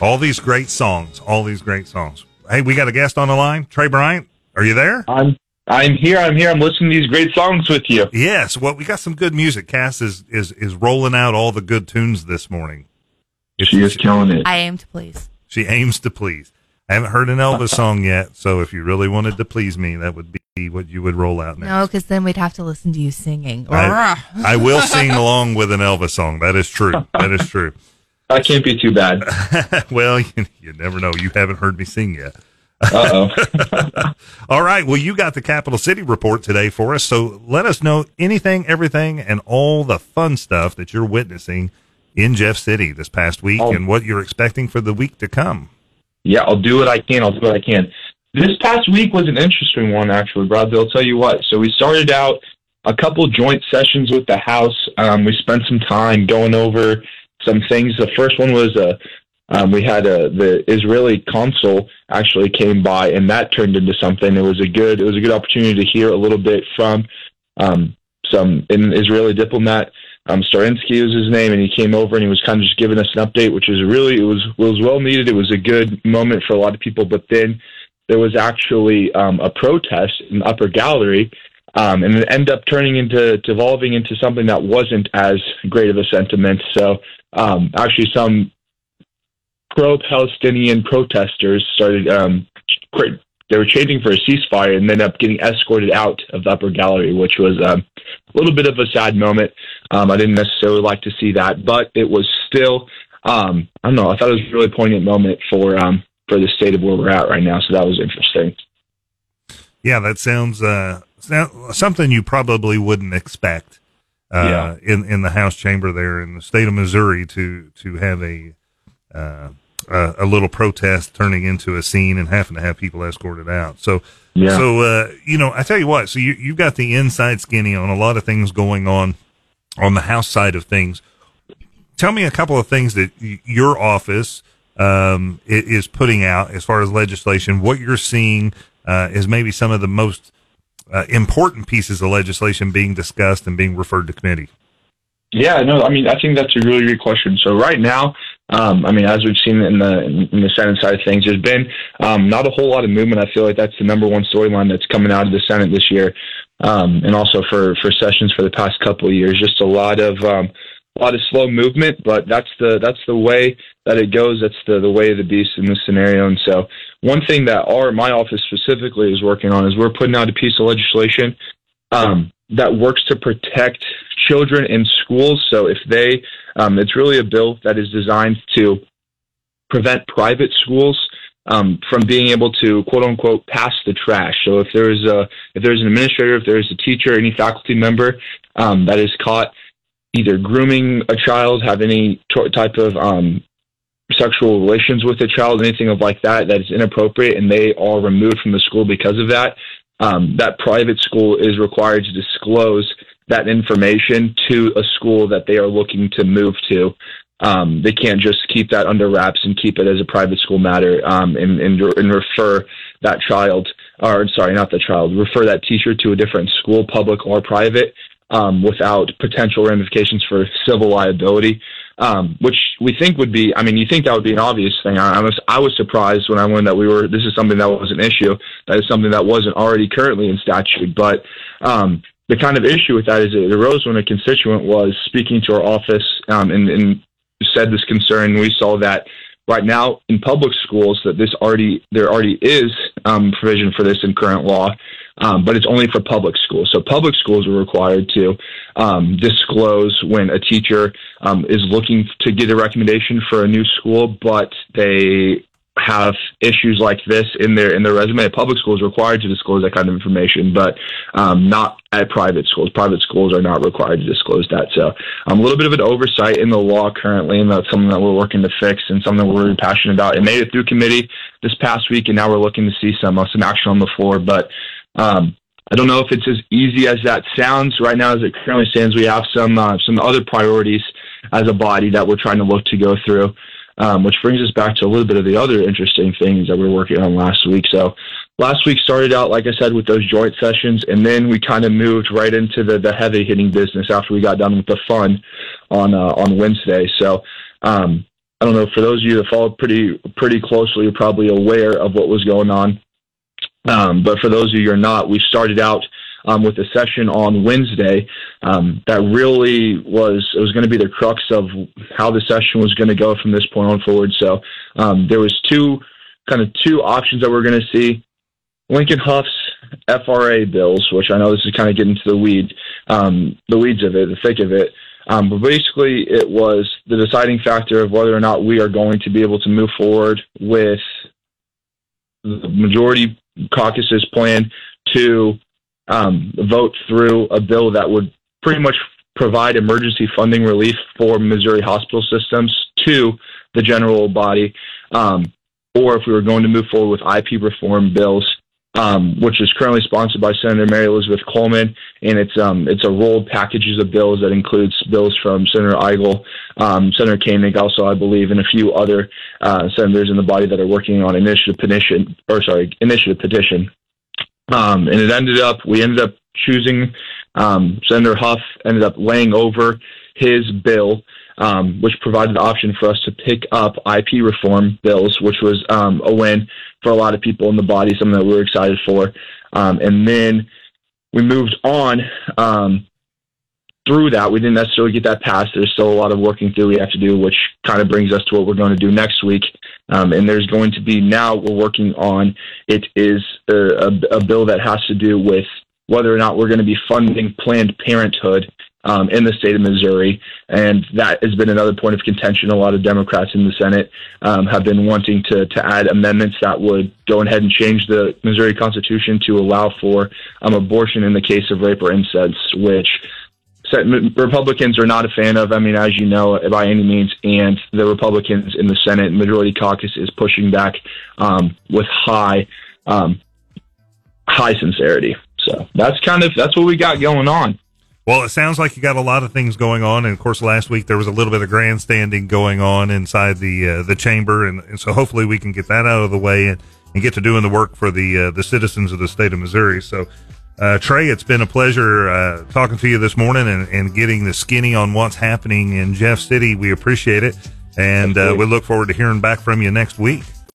All these great songs. All these great songs. Hey, we got a guest on the line. Trey Bryant, are you there? I'm I'm here. I'm here. I'm listening to these great songs with you. Yes. Well, we got some good music. Cass is is is rolling out all the good tunes this morning. If She is killing it. I aim to please. She aims to please. I haven't heard an Elvis song yet, so if you really wanted to please me, that would be what you would roll out now. No, because then we'd have to listen to you singing. I, I will sing along with an Elvis song. That is true. That is true. That can't be too bad. well, you, you never know. You haven't heard me sing yet. Uh oh. All right. Well, you got the Capital City report today for us. So let us know anything, everything, and all the fun stuff that you're witnessing in Jeff City this past week Oh. and what you're expecting for the week to come. yeah, I'll do what I can. I'll do what I can. This past week was an interesting one, actually, Brad. I'll tell you what. So we started out a couple joint sessions with the House. Um, we spent some time going over some things. The first one was uh, um, we had a, the Israeli consul actually came by, and that turned into something. It was a good it was a good opportunity to hear a little bit from um, some an Israeli diplomat. Um, Starinsky was his name, and he came over and he was kind of just giving us an update, which was really it was was well needed. It was a good moment for a lot of people. But then there was actually um, a protest in the upper gallery, um, and it ended up turning into to evolving into something that wasn't as great of a sentiment. So um, actually, some pro-Palestinian protesters started um, they were chanting for a ceasefire and ended up getting escorted out of the upper gallery, which was um, a little bit of a sad moment. Um, I didn't necessarily like to see that, but it was still um, I don't know. I thought it was a really poignant moment for um, for the state of where we're at right now. So that was interesting. Yeah, that sounds uh, something you probably wouldn't expect uh, in in the House chamber there in the state of Missouri to to have a uh, a, a little protest turning into a scene and having to have people escorted out. So Yeah. so uh, you know, I tell you what. So you you've got the inside skinny on a lot of things going on on the House side of things. Tell me a couple of things that y- your office um, is putting out as far as legislation. What you're seeing uh, is maybe some of the most uh, important pieces of legislation being discussed and being referred to committee. Yeah, no, I mean, I think that's a really good question. So right now, um, I mean, as we've seen in the in the Senate side of things, there's been um, not a whole lot of movement. I feel like that's the number one storyline that's coming out of the Senate this year, um, and also for for sessions for the past couple of years. Just a lot of um, a lot of slow movement, but that's the that's the way that it goes. That's the the way of the beast in this scenario. And so, one thing that our my office specifically is working on is we're putting out a piece of legislation um, that works to protect children in schools. So if they, um, it's really a bill that is designed to prevent private schools um, from being able to quote unquote pass the trash. So if there is a if there's an administrator, if there is a teacher, any faculty member um, that is caught either grooming a child, have any t- type of um, sexual relations with a child, anything of like that that is inappropriate, and they are removed from the school because of that, um, that private school is required to disclose that information to a school that they are looking to move to. Um, they can't just keep that under wraps and keep it as a private school matter um, and, and, and refer that child, or sorry, not the child, refer that teacher to a different school, public or private, um, without potential ramifications for civil liability, um, which we think would be. I mean, you think that would be an obvious thing. I, I was I was surprised when I learned that we were. This is something that was an issue. That is something that wasn't already currently in statute. But um, the kind of issue with that is it arose when a constituent was speaking to our office um, and, and said this concern. We saw that right now in public schools that this already there already is um, provision for this in current law, um, but it's only for public schools. So public schools are required to um, disclose when a teacher um, is looking to get a recommendation for a new school, but they have issues like this in their in their resume. Public school is required to disclose that kind of information, but um, not at private schools. Private schools are not required to disclose that. So um, a little bit of an oversight in the law currently, and that's something that we're working to fix and something we're really passionate about. It made it through committee this past week, and now we're looking to see some uh, some action on the floor. But um, I don't know if it's as easy as that sounds. Right now, as it currently stands, we have some uh, some other priorities as a body that we're trying to look to go through. Um, which brings us back to a little bit of the other interesting things that we were working on last week. So last week started out, like I said, with those joint sessions, and then we kind of moved right into the, the heavy hitting business after we got done with the fun on uh, on Wednesday. So um, I don't know for those of you that followed pretty pretty closely, you're probably aware of what was going on. Um, but for those of you who are not, we started out um, with a session on Wednesday um, that really was it was going to be the crux of how the session was going to go from this point on forward. So um, there was two kind of two options that we're going to see. Lincoln Hough's FRA bills, which I know this is kind of getting to the weed, um, the weeds of it, the thick of it. Um, but basically, it was the deciding factor of whether or not we are going to be able to move forward with the majority caucus's plan to um, vote through a bill that would pretty much provide emergency funding relief for Missouri hospital systems to the general body, um, or if we were going to move forward with IP reform bills um, which is currently sponsored by Senator Mary Elizabeth Coleman, and it's um, it's a rolled packages of bills that includes bills from Senator Eigel, um, Senator Koenig, also I believe, and a few other uh, senators in the body that are working on initiative petition or sorry initiative petition. Um, and it ended up we ended up choosing um, Senator Hough ended up laying over his bill um, which provided the option for us to pick up IP reform bills, which was um, a win for a lot of people in the body, something that we were excited for. Um, and then we moved on um, through that. We didn't necessarily get that passed. There's still a lot of working through we have to do, which kind of brings us to what we're going to do next week. Um, and there's going to be now we're working on it is a, a, a bill that has to do with whether or not we're going to be funding Planned Parenthood um, in the state of Missouri, and that has been another point of contention. A lot of Democrats in the Senate um, have been wanting to to add amendments that would go ahead and change the Missouri Constitution to allow for um, abortion in the case of rape or incest, which Republicans are not a fan of. I mean, as you know, by any means, and the Republicans in the Senate majority caucus is pushing back um, with high um, high sincerity. So that's kind of that's what we got going on. Well, it sounds like you got a lot of things going on, and of course, last week there was a little bit of grandstanding going on inside the uh, the chamber, and, and, so hopefully we can get that out of the way and, and get to doing the work for the uh, the citizens of the state of Missouri. So, uh, Trey, it's been a pleasure uh, talking to you this morning and, and getting the skinny on what's happening in Jeff City. We appreciate it, and uh, we look forward to hearing back from you next week.